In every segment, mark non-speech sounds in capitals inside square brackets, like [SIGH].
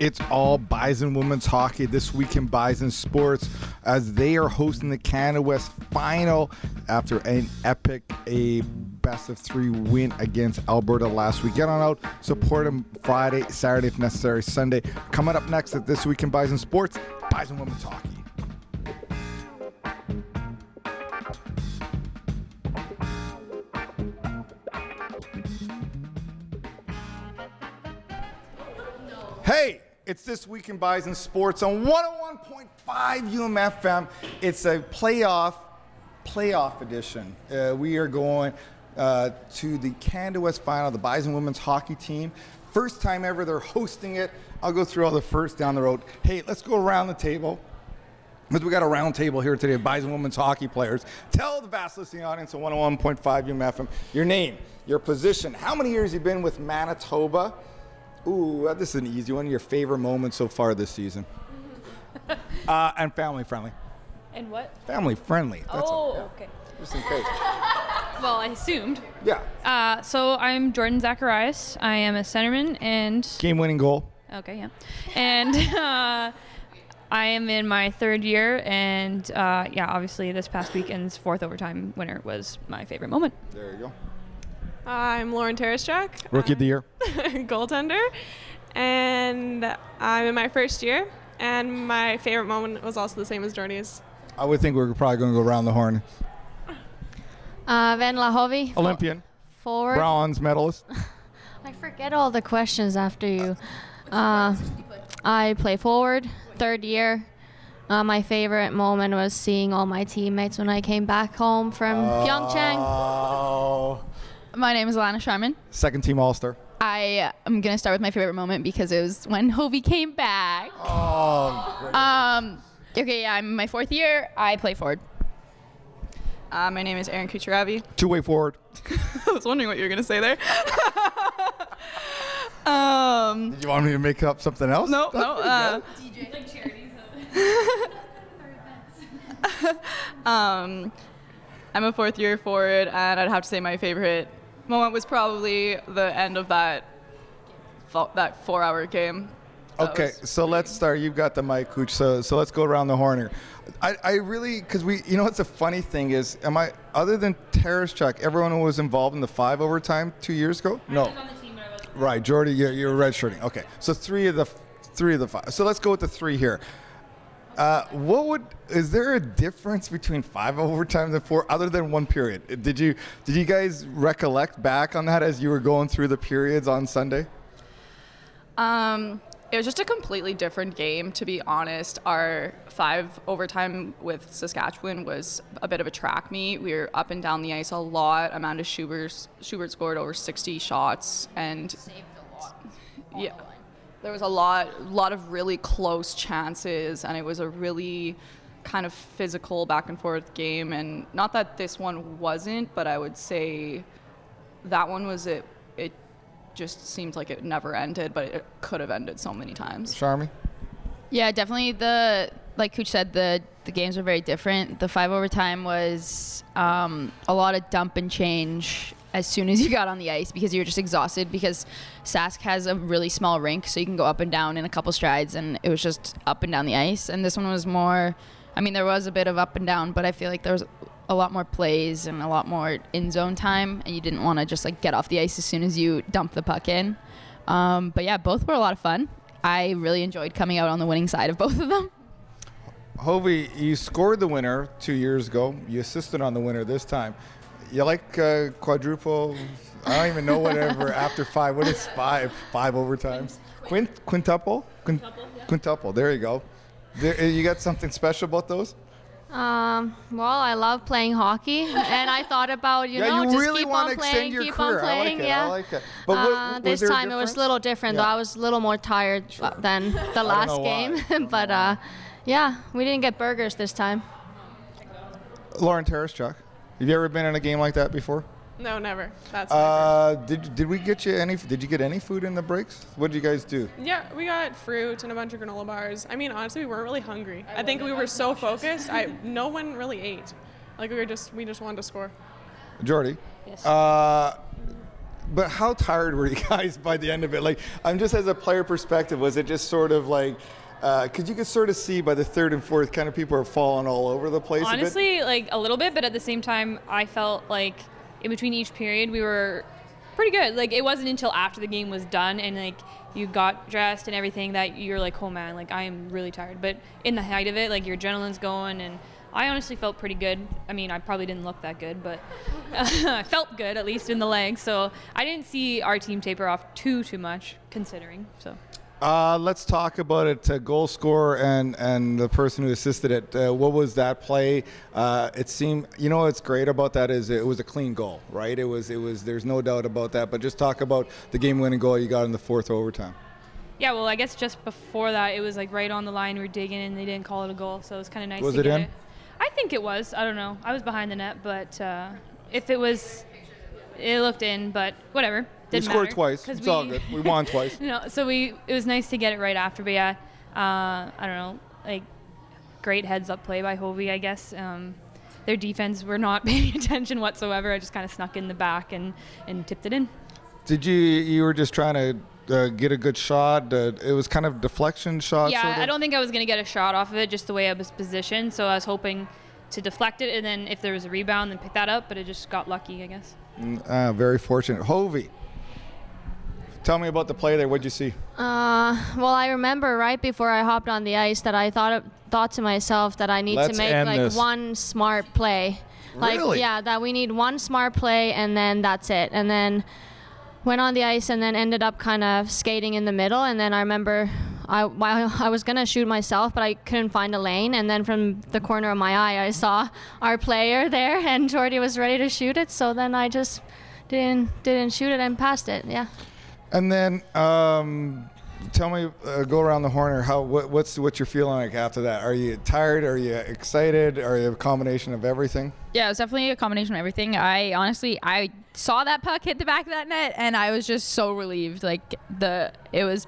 It's all Bison women's hockey this week in Bison Sports as they are hosting the Canada West final after an epic, a best of three win against Alberta last week. Get on out, support them Friday, Saturday if necessary, Sunday. Coming up next at This Week in Bison Sports, Bison women's hockey. Hey, it's this week in Bison Sports on 101.5 UMFM. It's a playoff playoff edition. Uh, we are going uh, to the Canada West final, the Bison women's hockey team. First time ever they're hosting it. I'll go through all the first down the road. Hey, let's go around the table. Because we got a round table here today of Bison women's hockey players. Tell the vast listening audience on 101.5 UMFM your name, your position, how many years you've been with Manitoba. Ooh, uh, this is an easy one. Your favorite moment so far this season. [LAUGHS] uh, and family friendly. And what? Family friendly. That's oh, yeah, okay. Just in case. [LAUGHS] Well, I assumed. Yeah. Uh, so I'm Jordan Zacharias. I am a centerman and Game winning goal. okay, yeah, and [LAUGHS] uh, I am in my third year. And uh, yeah, obviously this past weekend's fourth overtime winner was my favorite moment. There you go. I'm Lauren Taraschuk, Rookie of the year. [LAUGHS] goaltender, and I'm in my first year. And my favorite moment was also the same as Jordy's. I would think we're probably going to go around the horn. Uh, Venla Hovi. fo- Olympian, Forward. bronze medalist. [LAUGHS] I forget all the questions after you. Uh, I play forward, third year. Uh, my favorite moment was seeing all my teammates when I came back home from Pyeongchang. My name is Alana Sharman. Second team All Star. I am gonna start with my favorite moment because it was when [LAUGHS] Hovi came back. Oh, great. Um, okay, yeah, I'm in my fourth year. I play forward. Uh, my name is Erin Kucheravy. [LAUGHS] Two way forward. I was wondering what you were going to say there. [LAUGHS] um, Did you want me to make up something else? no, no. Uh, um, I'm a fourth year forward, and I'd have to say my favorite moment was probably the end of that that four hour game. That Okay, was so let's start. You've got the mic, Cooch. So, so let's go around the horn here. I, I really, because we, you know, what's the funny thing is, am I other than Taraschuk, everyone who was involved in the five overtime two years ago? No. Right, Jordy, you're, you're redshirting. Okay, so three of the three of the five. So let's go with the three here. Uh, what would is there a difference between five overtimes and four, other than one period? Did you did you guys recollect back on that as you were going through the periods on Sunday? Um, it was just a completely different game, to be honest. Our five overtime with Saskatchewan was a bit of a track meet. We were up and down the ice a lot. Amanda Schubert, Schubert scored over 60 shots and yeah, there was a lot, lot of really close chances, and it was a really kind of physical back and forth game. And not that this one wasn't, but I would say that one was it. It just seemed like it never ended, but it could have ended so many times. Charmy? Yeah, definitely. The like Cooch said, the the games were very different. The five overtime was um, a lot of dump and change as soon as you got on the ice because you were just exhausted. Because Sask has a really small rink, so you can go up and down in a couple strides, and it was just up and down the ice. And this one was more. I mean, there was a bit of up and down, but I feel like there was a lot more plays and a lot more in zone time, and you didn't want to just like get off the ice as soon as you dump the puck in. Um, but yeah, both were a lot of fun. I really enjoyed coming out on the winning side of both of them. Hovi, you scored the winner two years ago. You assisted on the winner this time. You like uh, quadruple? I don't even know whatever [LAUGHS] after five. What is five? Five overtimes? Quint, quintuple? Quintuple, Quintuple. There you go. There, you got something special about those? Um, well, I love playing hockey, and I thought about you yeah, know you just really keep want on playing, keep career. on playing. I like it. yeah. I like it. But what, uh, this time it was a little different. Yeah. though. I was a little more tired uh, than [LAUGHS] the last game, [LAUGHS] but uh, yeah, we didn't get burgers this time. Lauren Taraschuk. Have you ever been in a game like that before? No, never. That's my Uh, did did we get you any? Did you get any food in the breaks? What did you guys do? Yeah, we got fruit and a bunch of granola bars. I mean, honestly, we weren't really hungry. I think we were so focused. I [LAUGHS] no one really ate. Like we were just we just wanted to score. Jordy. Yes. Uh, but how tired were you [LAUGHS] guys by the end of it? Like, I'm just as a player perspective, was it just sort of like, Uh, because you could sort of see by the third and fourth, kind of people are falling all over the place. a? Honestly, like a little bit, but at the same time, I felt like in between each period, we were pretty good. Like it wasn't until after the game was done and like you got dressed and everything that you're like, oh man, like I am really tired. But in the height of it, like your adrenaline's going and. I honestly felt pretty good. I mean, I probably didn't look that good, but [LAUGHS] I felt good at least in the legs. So I didn't see our team taper off too too much, considering. So Uh, let's talk about it. Uh, goal scorer and and the person who assisted it. Uh, what was that play? Uh, it seemed. You know what's great about that is it was a clean goal, right? It was. It was. There's no doubt about that. But just talk about the game-winning goal you got in the fourth overtime. Yeah, well, I guess just before that, it was like right on the line. We were digging, and they didn't call it a goal, so it was kind of nice. Was to it get in? It. I think it was. I don't know. I was behind the net, but uh, if it was, it looked in. But whatever. We Didn't scored matter, twice. It's all good. We won [LAUGHS] twice. no, so we it was nice to get it right after. But yeah, uh, I don't know, like great heads up play by Hovi, I guess. Um, their defense were not [LAUGHS] paying attention whatsoever. I just kind of snuck in the back and, and tipped it in. Did you? You were just trying to uh, get a good shot. Uh, it was kind of deflection shot. Yeah, sort of? I don't think I was going to get a shot off of it just the way I was positioned. So I was hoping to deflect it and then if there was a rebound, then pick that up. But it just got lucky, I guess. Uh, very fortunate. Hovi. Tell me about the play there. What'd you see? Uh, well, I remember right before I hopped on the ice that I thought thought to myself that I need Let's to make like this. one smart play. Like Really? yeah, that we need one smart play and then that's it. And then went on the ice and then ended up kind of skating in the middle and then I remember I while [LAUGHS] I was gonna shoot myself but I couldn't find a lane and then from the corner of my eye I saw our player [LAUGHS] there and Jordy was ready to shoot it so then I just didn't didn't shoot it and passed it. Yeah. And then um, tell me, uh, go around the horn. Or how? What, what's what you're feeling like after that? Are you tired? Are you excited? Are you a combination of everything? Yeah, it was definitely a combination of everything. I honestly, I saw that puck hit the back of that net, and I was just so relieved. Like the, it was,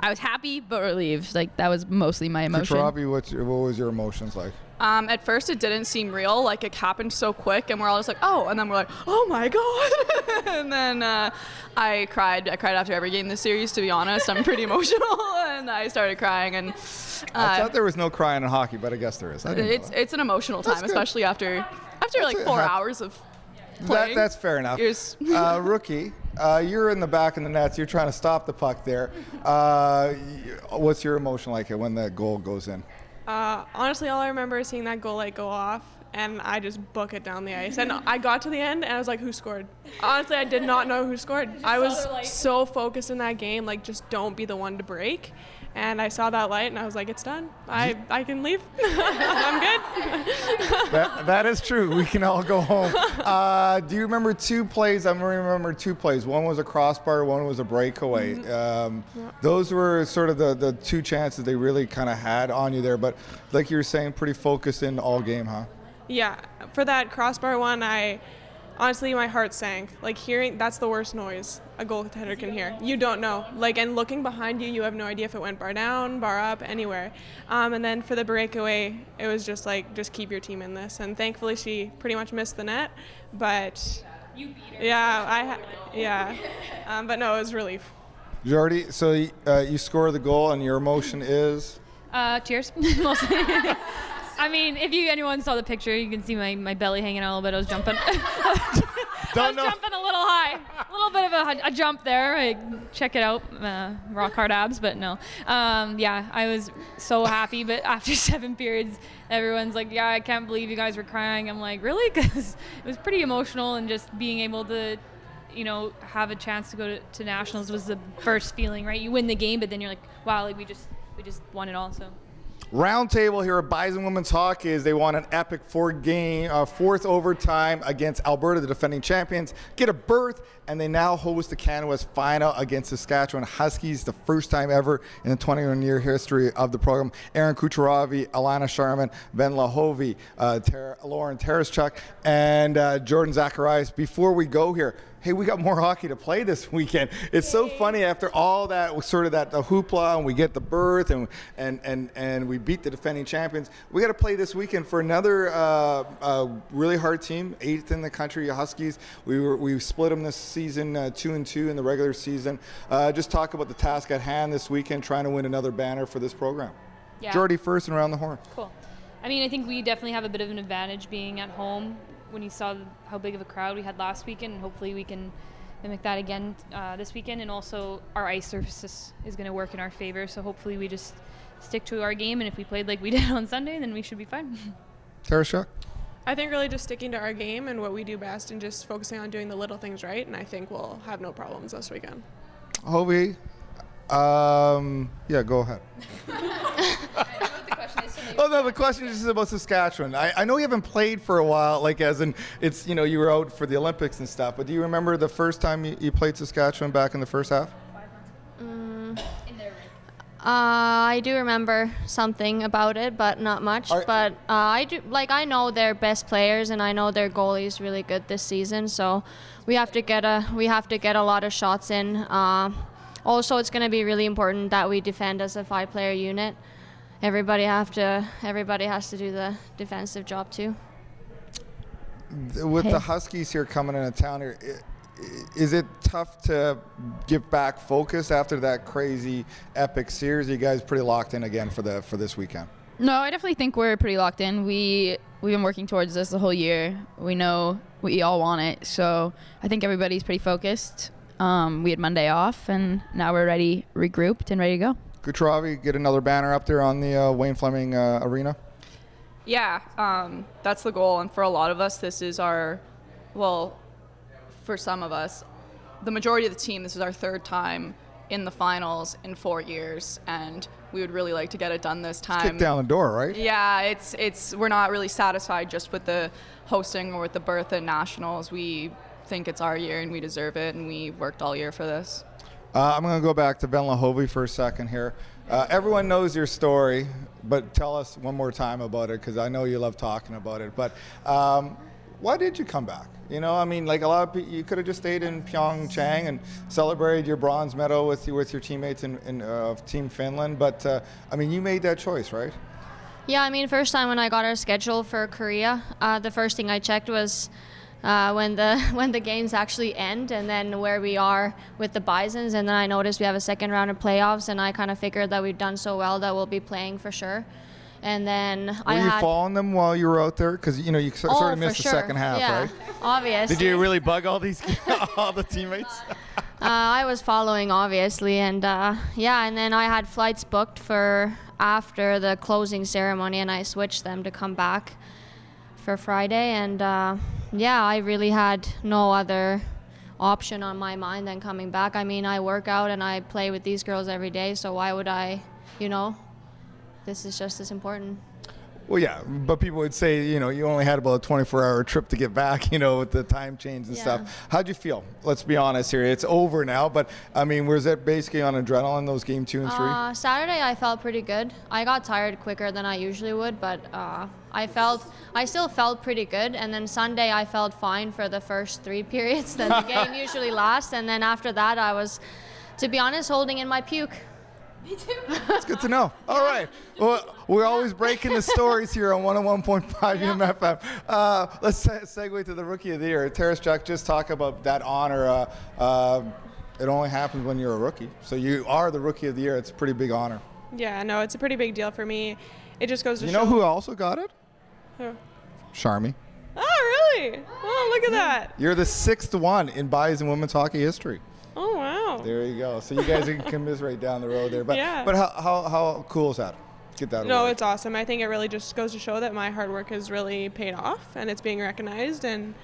I was happy but relieved. Like that was mostly my emotion. Kucheravy, what's your, what was your emotions like? Um, at first, it didn't seem real. Like it happened so quick, and we're all just like, "Oh!" And then we're like, "Oh my god!" [LAUGHS] and then uh, I cried. I cried after every game this series. To be honest, I'm pretty [LAUGHS] emotional, and I started crying. And I uh, thought there was no crying in hockey, but I guess there is. I didn't it's it's an emotional time, especially after after like four Hap- hours of That, playing. that's fair enough. Uh, [LAUGHS] rookie, uh, you're in the back of the nets. You're trying to stop the puck there. [LAUGHS] Uh, what's your emotion like when that goal goes in? Uh, honestly, all I remember is seeing that goal light go off, and I just book it down the ice. And I got to the end, and I was like, "Who scored?" Honestly, I did not know who scored. I was so focused in that game, like just don't be the one to break. And I saw that light, and I was like, "It's done. I I can leave. [LAUGHS] I'm good." [LAUGHS] that, that is true. We can all go home. Uh, do you remember two plays? I remember two plays. One was a crossbar, one was a breakaway. Um, those were sort of the, the two chances they really kind of had on you there. But like you were saying, pretty focused in all game, huh? Yeah, for that crossbar one, I honestly my heart sank. Like hearing that's the worst noise a goaltender can hear. You don't know. Like and looking behind you, you have no idea if it went bar down, bar up, anywhere. Um, and then for the breakaway, it was just like just keep your team in this. And thankfully, she pretty much missed the net, but. Yeah, I ha- yeah, um, but no, it was relief. Jordy, so uh, you score the goal, and your emotion is. Uh, cheers, [LAUGHS] mostly. [LAUGHS] I mean, if you anyone saw the picture, you can see my, my belly hanging out a little bit. I was jumping. [LAUGHS] Don't I was know. jumping a little high. A little bit of a, a jump there. Like, check it out. Uh, rock hard abs, but no. Um, yeah, I was so happy. But after [LAUGHS] seven periods, everyone's like, yeah, I can't believe you guys were crying. I'm like, really? [LAUGHS] Because it was pretty emotional and just being able to you know, have a chance to go to, to nationals was the first feeling, right? You win the game, but then you're like, wow, like we just we just won it all. So Roundtable here at Bison Women's Hockey is they won an epic four game, uh, fourth overtime against Alberta, the defending champions, get a berth, and they now host the Canada West final against Saskatchewan Huskies, the first time ever in the 21 year history of the program. Erin Kucheravy, Alana Sharman, Venla Hovi, uh, Tara, Lauren Taraschuk, and uh, Jordan Zacharias. Before we go here, hey, we got more hockey to play this [LAUGHS] weekend. It's so funny after all that sort of that the hoopla, and we get the berth, and and and and we beat the defending champions. We got to play this weekend for another uh, uh, really hard team, eighth in the country, Huskies. We were we split them this season, uh, two and two in the regular season. Uh, just talk about the task at hand this weekend, trying to win another banner for this program. Yeah. Jordy first and around the horn. Cool. I mean, I think we definitely have a bit of an advantage being at home. When you saw how big of a crowd we had last weekend, and hopefully we can mimic that again uh, this weekend. And also, our ice surface is going to work in our favor. So hopefully, we just stick to our game. And if we played like we [LAUGHS] did on Sunday, then we should be fine. Taraschuk. I think really just sticking to our game and what we do best and just focusing on doing the little things right. And I think we'll have no problems this weekend. Hovi. Um, yeah, go ahead. [LAUGHS] Oh no, the question is just about Saskatchewan. I, I know you haven't played for a while, like as in it's you know you were out for the Olympics and stuff. But do you remember the first time you, you played Saskatchewan back in the first half? Uh, I do remember something about it, but not much. Are- but uh, I do like I know their best players, and I know their goalie is really good this season. So we have to get a we have to get a lot of shots in. Uh, also, it's going to be really important that we defend as a five-player unit. Everybody have to everybody has to do the defensive job too. With Hey. the Huskies here coming into town here, i- i- is it tough to get back focus after that crazy epic series? Are you guys pretty locked in again for the for this weekend? No, I definitely think we're pretty locked in. We we've been working towards this the whole year. We know we all want it, so I think everybody's pretty focused. Um, we had Monday off, and now we're ready, regrouped, and ready to go. Kucheravy, get another banner up there on the uh, Wayne Fleming uh, arena. Yeah, um, that's the goal. And for a lot of us, this is our, well, for some of us, the majority of the team, this is our third time in the finals in four years. And we would really like to get it done this time. Kick down the door, right? Yeah, it's it's we're not really satisfied just with the hosting or with the berth at nationals. We think it's our year and we deserve it, and we worked all year for this. Uh, I'm going to go back to Venla Hovi for a second here. Uh, everyone knows your story, but tell us one more time about it because I know you love talking about it. But um, why did you come back? You know, I mean, like a lot of people, you could have just stayed in Pyeongchang and celebrated your bronze medal with you, with your teammates in, in uh, Team Finland. But uh, I mean, you made that choice, right? Yeah, I mean, first time when I got our schedule for Korea, uh, the first thing I checked was uh, when the [LAUGHS] when the games actually end, and then where we are with the Bison's, and then I noticed we have a second round of playoffs, and I kind of figured that we've done so well that we'll be playing for sure. And then Were I you had following them while you were out there? Because you know you so- oh, sort of missed the sure. second half, yeah, right? Obviously. Did you really bug all these [LAUGHS] all the teammates? [LAUGHS] Uh, I was following, obviously, and uh, yeah, and then I had flights booked for after the closing ceremony, and I switched them to come back for Friday, and uh, yeah, I really had no other option on my mind than coming back. I mean, I work out and I play with these girls every day, so why would I, you know? This is just as important. Well, yeah, but people would say, you know, you only had about a 24-hour trip to get back, [LAUGHS] you know, with the time change and Yeah. stuff. How'd you feel? Let's be honest here. It's over now, but I mean, was it basically on adrenaline those game two and three? Uh, Saturday I felt pretty good. I got tired quicker than I usually would, but uh, I felt I still felt pretty good. And then Sunday I felt fine for the first three [LAUGHS] periods. that the game [LAUGHS] usually lasts, and then after that I was, to be honest, holding in my puke. It's good to know. [LAUGHS] All right. Well, we're always breaking the stories here on 101.5 UMFM. Uh, let's se- segue to the Rookie of the Year. Taraschuk, just talk about that honor. Uh, uh, it only happens when you're a rookie. So you are the Rookie of the Year. It's a pretty big honor. Yeah, no, it's a pretty big deal for me. It just goes to You show. know who also got it? Who? Charmy. Oh, really? Oh, look at that. You're the sixth one in Bison women's hockey history. Oh, wow. There you go. So you guys can commiserate down the road there. But Yeah. but how, how, how cool is that? Get that No, award. it's awesome. I think it really just goes to show that my hard work has really paid off and it's being recognized and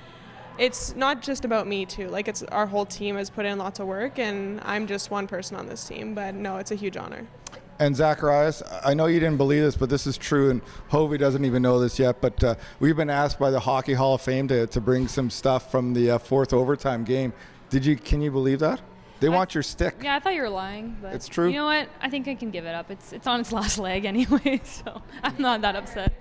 it's not just about me too. Like it's our whole team has put in lots of work and I'm just one person on this team, but no, it's a huge honor. And Zacharias, I know you didn't believe this, but this is true, and Hovi doesn't even know this yet. But uh, we've been asked by the Hockey Hall of Fame to, to bring some stuff from the uh, fourth overtime game. Did you? Can you believe that? They want your stick. Yeah, I thought you were lying, but It's true. You know what? I think I can give it up. It's it's on its last leg [LAUGHS] anyway, so I'm not that upset.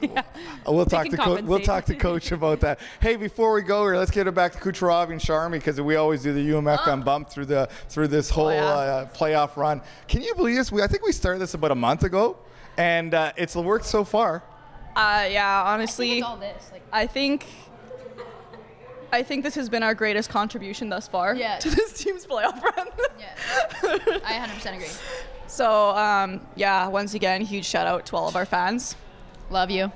[LAUGHS] We'll talk to Co- we'll talk to coach about that. [LAUGHS] Hey, before we go here, let's get it back to Kucherov and Sharmi because we always do the UMFM bump through the through this whole yeah. uh, playoff run. Can you believe this? We I think we started this about a month ago, and uh, it's worked so far. Uh, yeah, honestly, all this. Like, I think I think this has been our greatest contribution thus far Yeah. [LAUGHS] to this team's playoff run. yeah. I 100% agree. [LAUGHS] so um, yeah, once again, huge shout out to all of our fans. Love you.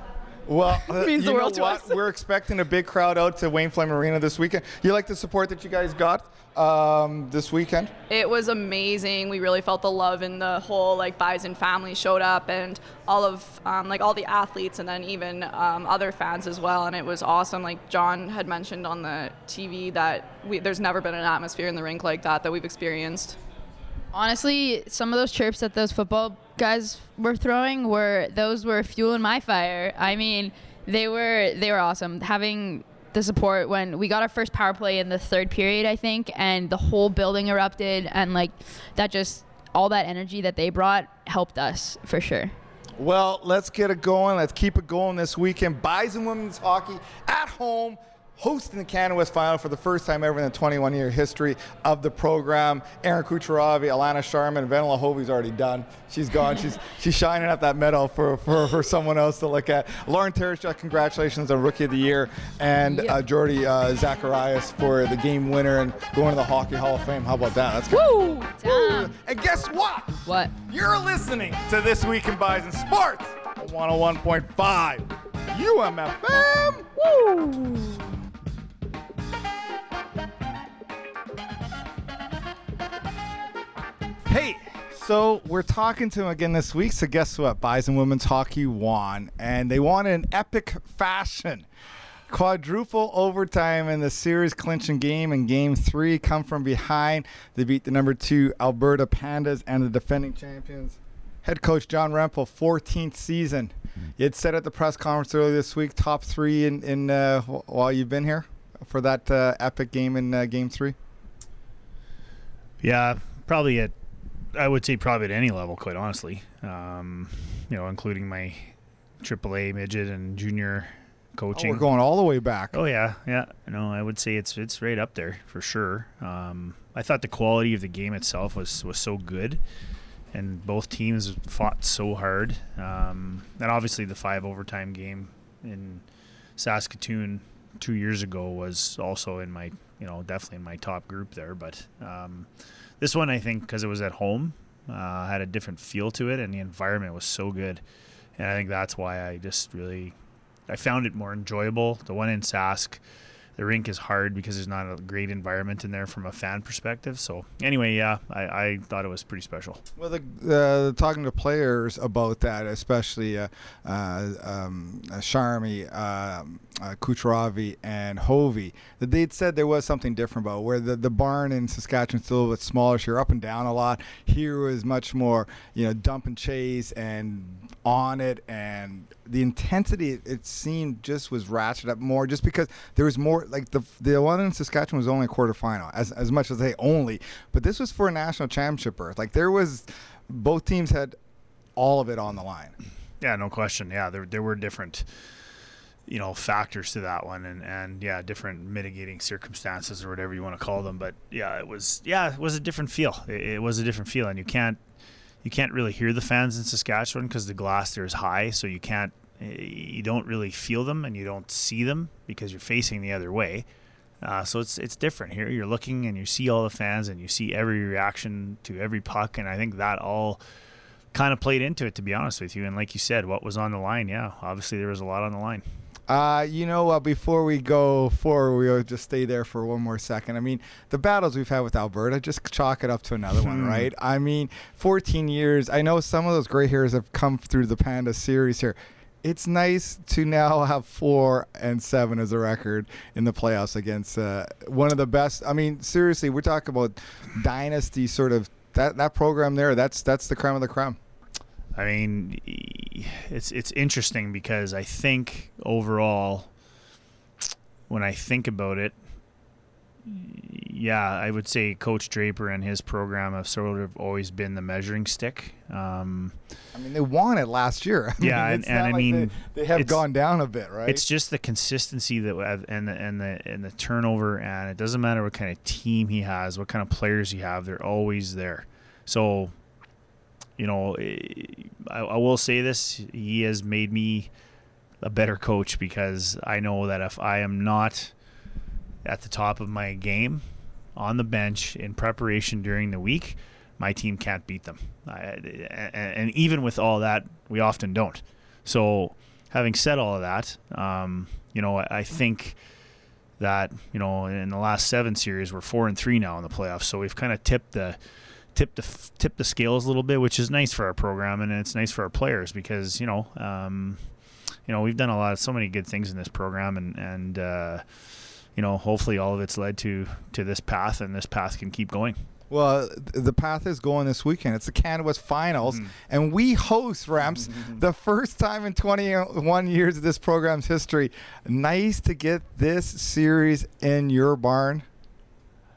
Well, [LAUGHS] uh, Means you the world know to what? us. We're expecting a big crowd out to Wayne Fleming Arena this weekend. You like the support that you guys got um, this weekend? It was amazing. We really felt the love and the whole like Bison family showed up and all of um, like all the athletes and then even um, other fans as well. And it was awesome. Like John had mentioned on the TV that we, there's never been an atmosphere in the rink like that that we've experienced. Honestly, some of those chirps that those football guys were throwing were those were fueling my fire. I mean, they were they were awesome. Having the support when we got our first power play in the third period, I think, and the whole building erupted, and like that just all that energy that they brought helped us for sure. Well, let's get it going. Let's keep it going this weekend. Bison women's hockey at home, hosting the Canada West Final for the first time ever in the 21 year history of the program. Erin Kucheravy, Alana Sharman, Venla Hovi's already done. She's gone. she's [LAUGHS] she's shining up that medal for, for, for someone else to look at. Lauren Taraschuk, congratulations on Rookie of the Year. And uh, Jordy uh, Zacharias for the game winner and going to the Hockey Hall of Fame. How about that? That's good. Woo! And guess what? What? You're listening to This Week in Bison Sports, 101.5 UMFM. Woo! So we're talking to him again this week. So guess what? Bison women's hockey won, and they won in epic fashion. Quadruple overtime in the series clinching game in game three. Come from behind. They beat the number two Alberta Pandas and the defending champions. Head coach John Rempel, 14th season. You had said at the press conference earlier this week, top three in, in uh, while you've been here for that uh, epic game in uh, game three. Yeah, probably at I would say probably at any level, quite honestly. Um, you know, including my AAA midget and junior Oh, coaching. we're going all the way back. Oh yeah, yeah. No, I would say it's it's right up there for sure. Um, I thought the quality of the game itself was was so good, and both teams fought so hard. Um, and obviously, the five overtime game in Saskatoon two years ago was also in my you know definitely in my top group there. But um, this one, I think, because it was at home, uh, had a different feel to it, and the environment was so good. And I think that's why I just really I found it more enjoyable. The one in Sask, the rink is hard because there's not a great environment in there from a fan perspective. So anyway, yeah, I, I thought it was pretty special. Well, the, uh, talking to players about that, especially uh, uh, um, uh, Sharmi, um, uh, Kucheravy, and Hovi, that they'd said there was something different about where the, the barn in Saskatchewan's still a little bit smaller. So you're up and down a lot. Here was much more, you know, dump and chase and on it, and the intensity it, it seemed just was ratcheted up more, just because there was more. Like the the one in Saskatchewan was only a quarterfinal, as as much as they only, but this was for a national championship berth. Like there was, both teams had all of it on the line. Yeah, no question. Yeah, there there were different, you know, factors to that one, and and yeah, different mitigating circumstances or whatever you want to call them. But yeah, it was yeah, it was a different feel. It, it was a different feel, and you can't you can't really hear the fans in Saskatchewan because the glass there is high, so you can't you don't really feel them and you don't see them because you're facing the other way. Uh, so it's it's different here. You're looking and you see all the fans and you see every reaction to every puck, and I think that all kind of played into it, to be honest with you. And like you said, what was on the line? Yeah, obviously there was a lot on the line. Uh, you know, uh, before we go forward, we'll just stay there for one more second. I mean, the battles we've had with Alberta, just chalk it up to another one, right? I mean, 14 years. I know some of those gray hairs have come through the Panda series here. It's nice to now have four and seven as a record in the playoffs against uh, one of the best. I mean, seriously, we're talking about dynasty sort of that that program there. That's that's the creme of the creme. I mean, it's it's interesting because I think overall, when I think about it, yeah, I would say Coach Draper and his program have sort of always been the measuring stick. Um, I mean, they won it last year. [LAUGHS] I Yeah, mean, and- and I like mean, they, they have gone down a bit, right? It's just the consistency that have- and the and the and the turnover, and it doesn't matter what kind of team he has, what kind of players you have, they're always there. So, you know, I, I will say this: he has made me a better coach because I know that if I am not at the top of my game on the bench in preparation during the week, my team can't beat them. I, and, even with all that, we often don't. So, having said all of that, um, you know, I, think that you know in the last seven series we're four and three now in the playoffs. So we've kind of tipped the tipped the tipped the scales a little bit, which is nice for our program and it's nice for our players because you know. Um, you know, we've done a lot of so many good things in this program, and and uh, you know, hopefully all of it's led to to this path, and this path can keep going. Well, the path is going this weekend. It's the Canada West Finals, mm-hmm. and we host Ramps mm-hmm. the first time in 21 years of this program's history. Nice to get this series in your barn.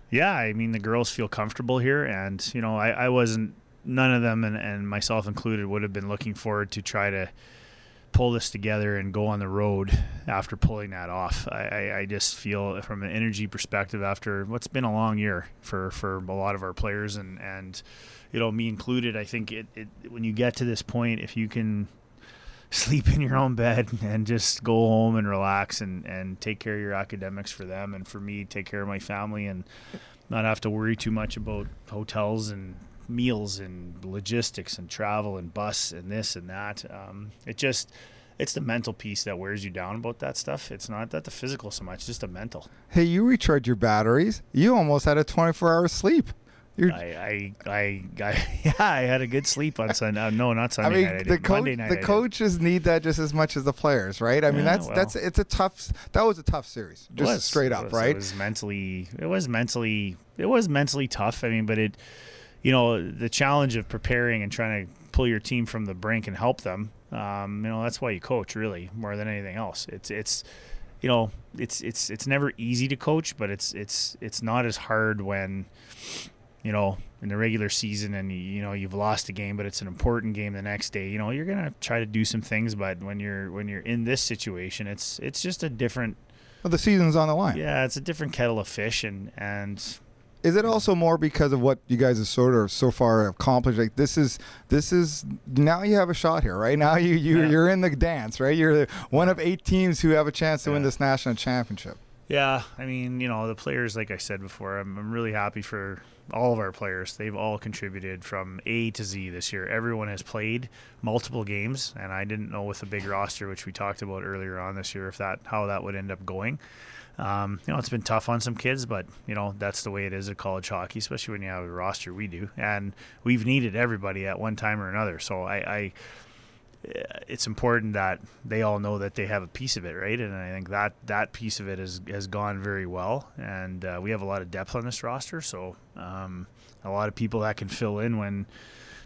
Yeah, I mean the girls feel comfortable here, and you know, I, I wasn't none of them, and, and myself included, would have been looking forward to try to pull this together and go on the road after pulling that off. I, I, just feel from an energy perspective after what's been a long year for, for a lot of our players and, and you know me included. I think it, it when you get to this point, if you can sleep in your own bed and just go home and relax and, and take care of your academics for them and for me take care of my family and not have to worry too much about hotels and meals and logistics and travel and bus and this and that. Um, it just it's the mental piece that wears you down about that stuff. It's not that the physical so much, just the mental. Hey, you recharge your batteries. You almost had a 24 hour sleep. You're, I, I, I, I, [LAUGHS] yeah, I had a good sleep on Sunday. Uh, no, not I Sunday mean, night. I the did. coach, Monday night. The coaches need that just as much as the players, right? I mean, that's well. that's it's a tough. That was a tough series, just was. straight up, was. right? It was mentally. It was mentally. It was mentally tough. I mean, but it, you know, the challenge of preparing and trying to pull your team from the brink and help them. Um, you know, that's why you coach, really, more than anything else. It's it's, you know, it's it's it's never easy to coach, but it's it's it's not as hard when, you know, in the regular season and you know you've lost a game, but it's an important game the next day. You know, you're gonna try to do some things, but when you're when you're in this situation, it's it's just a different well, the season's on the line. yeah, it's a different kettle of fish, and and Is it also more because of what you guys have sort of so far accomplished? Like this is this is now you have a shot here, right? Now you you Yeah. you're in the dance, right? You're one of eight teams who have a chance to win this national championship. yeah, I mean, you know, the players, like I said before, I'm, I'm really happy for all of our players. They've all contributed from A to Z this year. Everyone has played multiple games, and I didn't know with the big roster, which we talked about earlier on this year, if that how that would end up going. Um, you know, it's been tough on some kids, but you know that's the way it is at college hockey, especially when you have a roster we do, and we've needed everybody at one time or another. So I, I it's important that they all know that they have a piece of it, right? And I think that that piece of it has has gone very well, and uh, we have a lot of depth on this roster, so um, a lot of people that can fill in when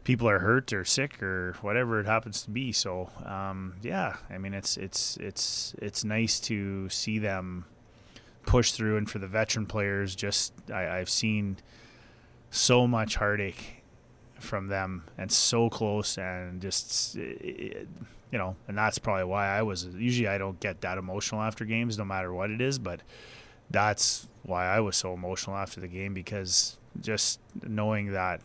people are hurt or sick or whatever it happens to be. So um, yeah, I mean it's it's it's it's nice to see them push through, and for the veteran players, just I, I've seen so much heartache from them and so close and just you know and that's probably why I was usually I don't get that emotional after games no matter what it is but that's why I was so emotional after the game because just knowing that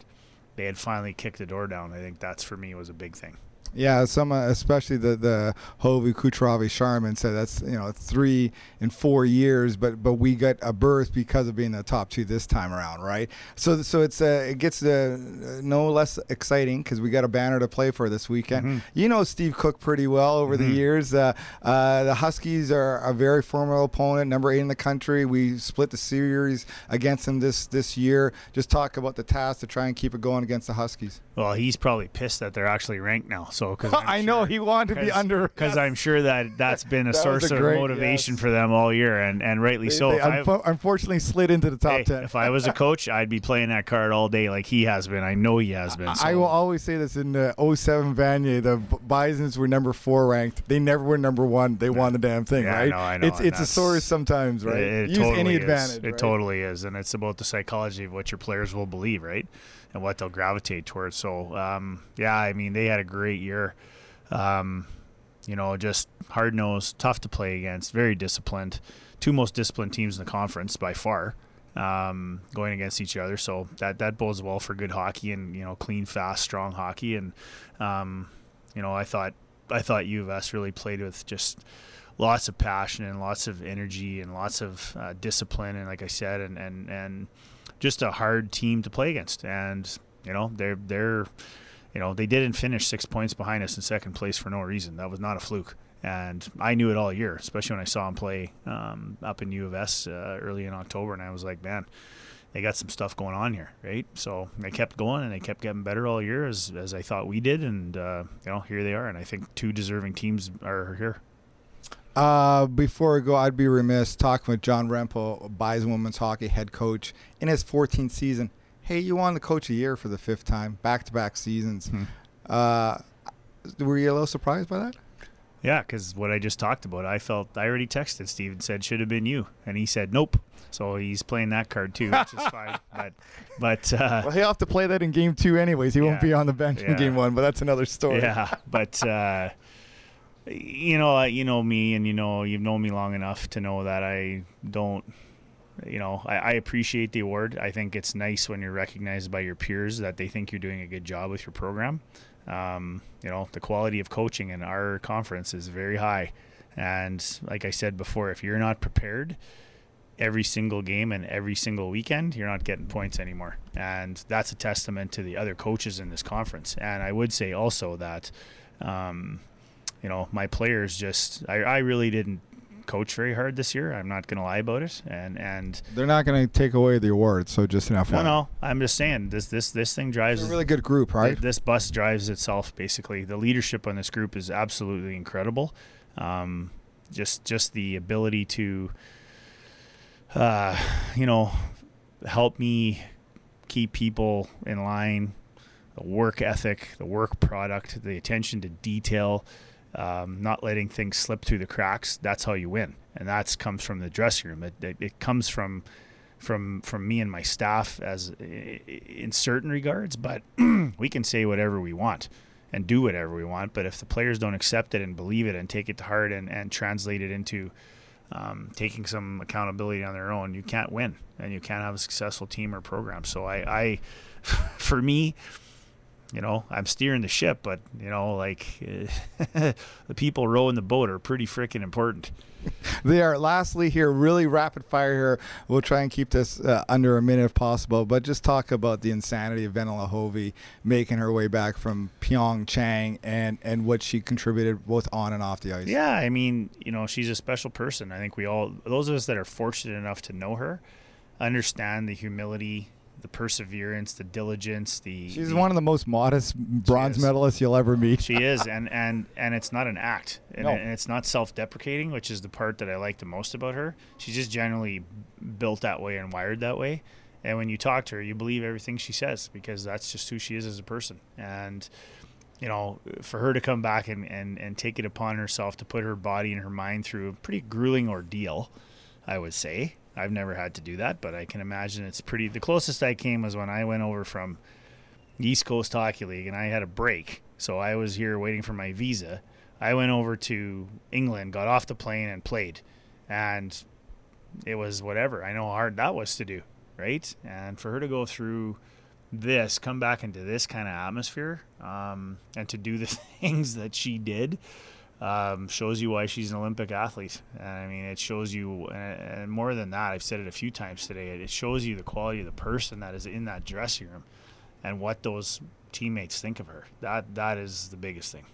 they had finally kicked the door down I think that's for me was a big thing Yeah, some uh, especially the the Hovi Kucheravy Sharman said that's you know three in four years, but but we got a berth because of being the top two this time around, right? So so it's uh, it gets uh, no less exciting because we got a banner to play for this weekend. You know Steve Kook pretty well over the years. Uh, uh, the Huskies are a very formidable opponent, number eight in the country. We split the series against them this this year. Just talk about the task to try and keep it going against the Huskies. Well he's probably pissed that they're actually ranked now So because [LAUGHS] I know he wanted to be under [LAUGHS] because I'm [LAUGHS] sure that that's been a That source a of motivation yes. for them all year, and and rightly They- so. they If I- unfortunately slid into the top hey, ten. if I was a coach, I'd be playing that card all day, like he has been. I know he has been. I will always say this in the 07 Vanier, the Bisons were number four ranked. They never were number one. They won the damn thing, Yeah, I right? know, I know, It's and it's a source sometimes, right? It, it Use totally any is. advantage. It right? totally is, and it's about the psychology of what your players will believe, right, and what they'll gravitate towards. So, um, yeah, I mean, they had a great year. Um, you know, just hard nosed, tough to play against, very disciplined. Two most disciplined teams in the conference by far, um, going against each other. So that that bodes well for good hockey and you know clean, fast, strong hockey. And um, you know, I thought I thought U of S really played with just lots of passion and lots of energy and lots of uh, discipline and like I said and and and just a hard team to play against. And you know they're they're you know they didn't finish six points behind us in second place for no reason. That was not a fluke. And I knew it all year especially when I saw them play um, up in U of S uh, early in October. And I was like man they got some stuff going on here, right? So they kept going and they kept getting better all year as, as I thought we did, and uh, you know here they are, and I think two deserving teams are here. Uh, before we go, I'd be remiss talking with John Rempel, Bison women's hockey head coach in his 14th season. Hey, you won the coach of the year for the fifth time, back-to-back seasons. Hmm. Uh, were you a little surprised by that? Yeah, because what I just talked about, I felt I already texted Steve and said should have been you, and he said nope. So he's playing that card too, which is fine. [LAUGHS] But but uh, Well, he'll have to play that in game two anyways. He won't be on the bench in game one, but that's another story. yeah, but uh, you know you know me, and you know you've known me long enough to know that I don't. You know, I, I appreciate the award. I think it's nice when you're recognized by your peers that they think you're doing a good job with your program. Um, you know, the quality of coaching in our conference is very high. And like I said before, if you're not prepared every single game and every single weekend, you're not getting points anymore. And that's a testament to the other coaches in this conference. And I would say also that, um, you know, my players just, I, I really didn't coach very hard this year. I'm not going to lie about it. And, and They're not going to take away the award, so just an FYI. no, no, I'm just saying this, this, this thing drives It's a really good group, right? Th- This bus drives itself basically. The leadership on this group is absolutely incredible. Um, just just the ability to, uh, you know, help me keep people in line. The work ethic, the work product, the attention to detail, um, not letting things slip through the cracks. That's how you win, and that comes from the dressing room. It, it, it comes from from from me and my staff as in certain regards, but [CLEARS THROAT] we can say whatever we want and do whatever we want. But if the players don't accept it and believe it and take it to heart and, and translate it into um, taking some accountability on their own, you can't win and you can't have a successful team or program. So I, I [LAUGHS] for me, you know, I'm steering the ship, but you know, like [LAUGHS] the people rowing the boat are pretty freaking important. [LAUGHS] They are. Lastly, here, really rapid fire here. We'll try and keep this uh, under a minute if possible, but just talk about the insanity of Venla Hovi making her way back from Pyeongchang and, and what she contributed both on and off the ice. Yeah, I mean, you know, she's a special person. I think we all, those of us that are fortunate enough to know her, understand the humility, the perseverance, the diligence. The She's the- one of the most modest bronze medalists you'll ever meet. She is, and and and it's not an act, and, No. and it's not self-deprecating, which is the part that I like the most about her. She's just generally built that way and wired that way. And when you talk to her, you believe everything she says because that's just who she is as a person. And you know, for her to come back and, and, and take it upon herself to put her body and her mind through a pretty grueling ordeal, I would say. I've never had to do that, but I can imagine it's pretty. The closest I came was when I went over from East Coast Hockey League and I had a break. So I was here waiting for my visa. I went over to England, got off the plane, and played. And it was whatever. I know how hard that was to do, right? And for her to go through this, come back into this kind of atmosphere, um, and to do the [LAUGHS] things that she did, um, shows you why she's an Olympic athlete. And I mean, it shows you, and and more than that, I've said it a few times today, it shows you the quality of the person that is in that dressing room and what those teammates think of her. That That is the biggest thing.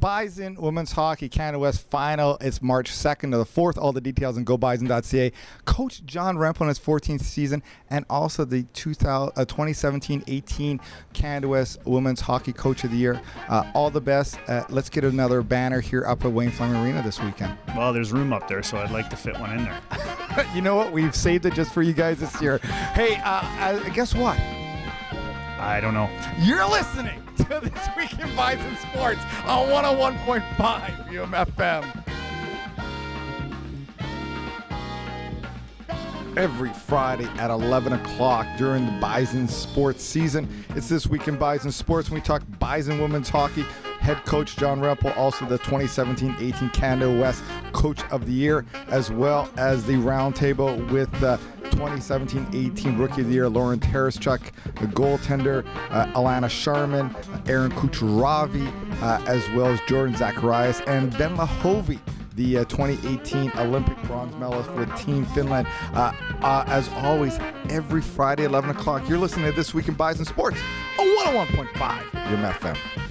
Bison Women's Hockey Canada West Final. It's March 2nd to the 4th. All the details on gobison.ca. Coach John Rempel in his 14th season and also the 2017-18 Canada West Women's Hockey Coach of the Year. Uh, all the best. Uh, let's get another banner here up at Wayne Fleming Arena this weekend. Well, there's room up there, so I'd like to fit one in there. [LAUGHS] you know what? We've saved it just for you guys this year. Hey, uh, uh, guess what? I don't know. You're listening [LAUGHS] to This Week in Bison Sports on 101.5 UMFM. Every Friday at 11 o'clock during the Bison sports season. It's This Week in Bison Sports when we talk Bison women's hockey. Head coach John Rempel, also the 2017-18 Canada West Coach of the Year, as well as the roundtable with uh, the 2017-18 Rookie of the Year Lauren Taraschuk, the goaltender uh, Alana Sharman, Erin Kucheravy, uh, as well as Jordan Zacharias and Venla Hovi the uh, 2018 Olympic bronze medalist with Team Finland. Uh, uh, as always, every Friday, 11 o'clock, you're listening to This Week in Bison Sports on 101.5 UMFM.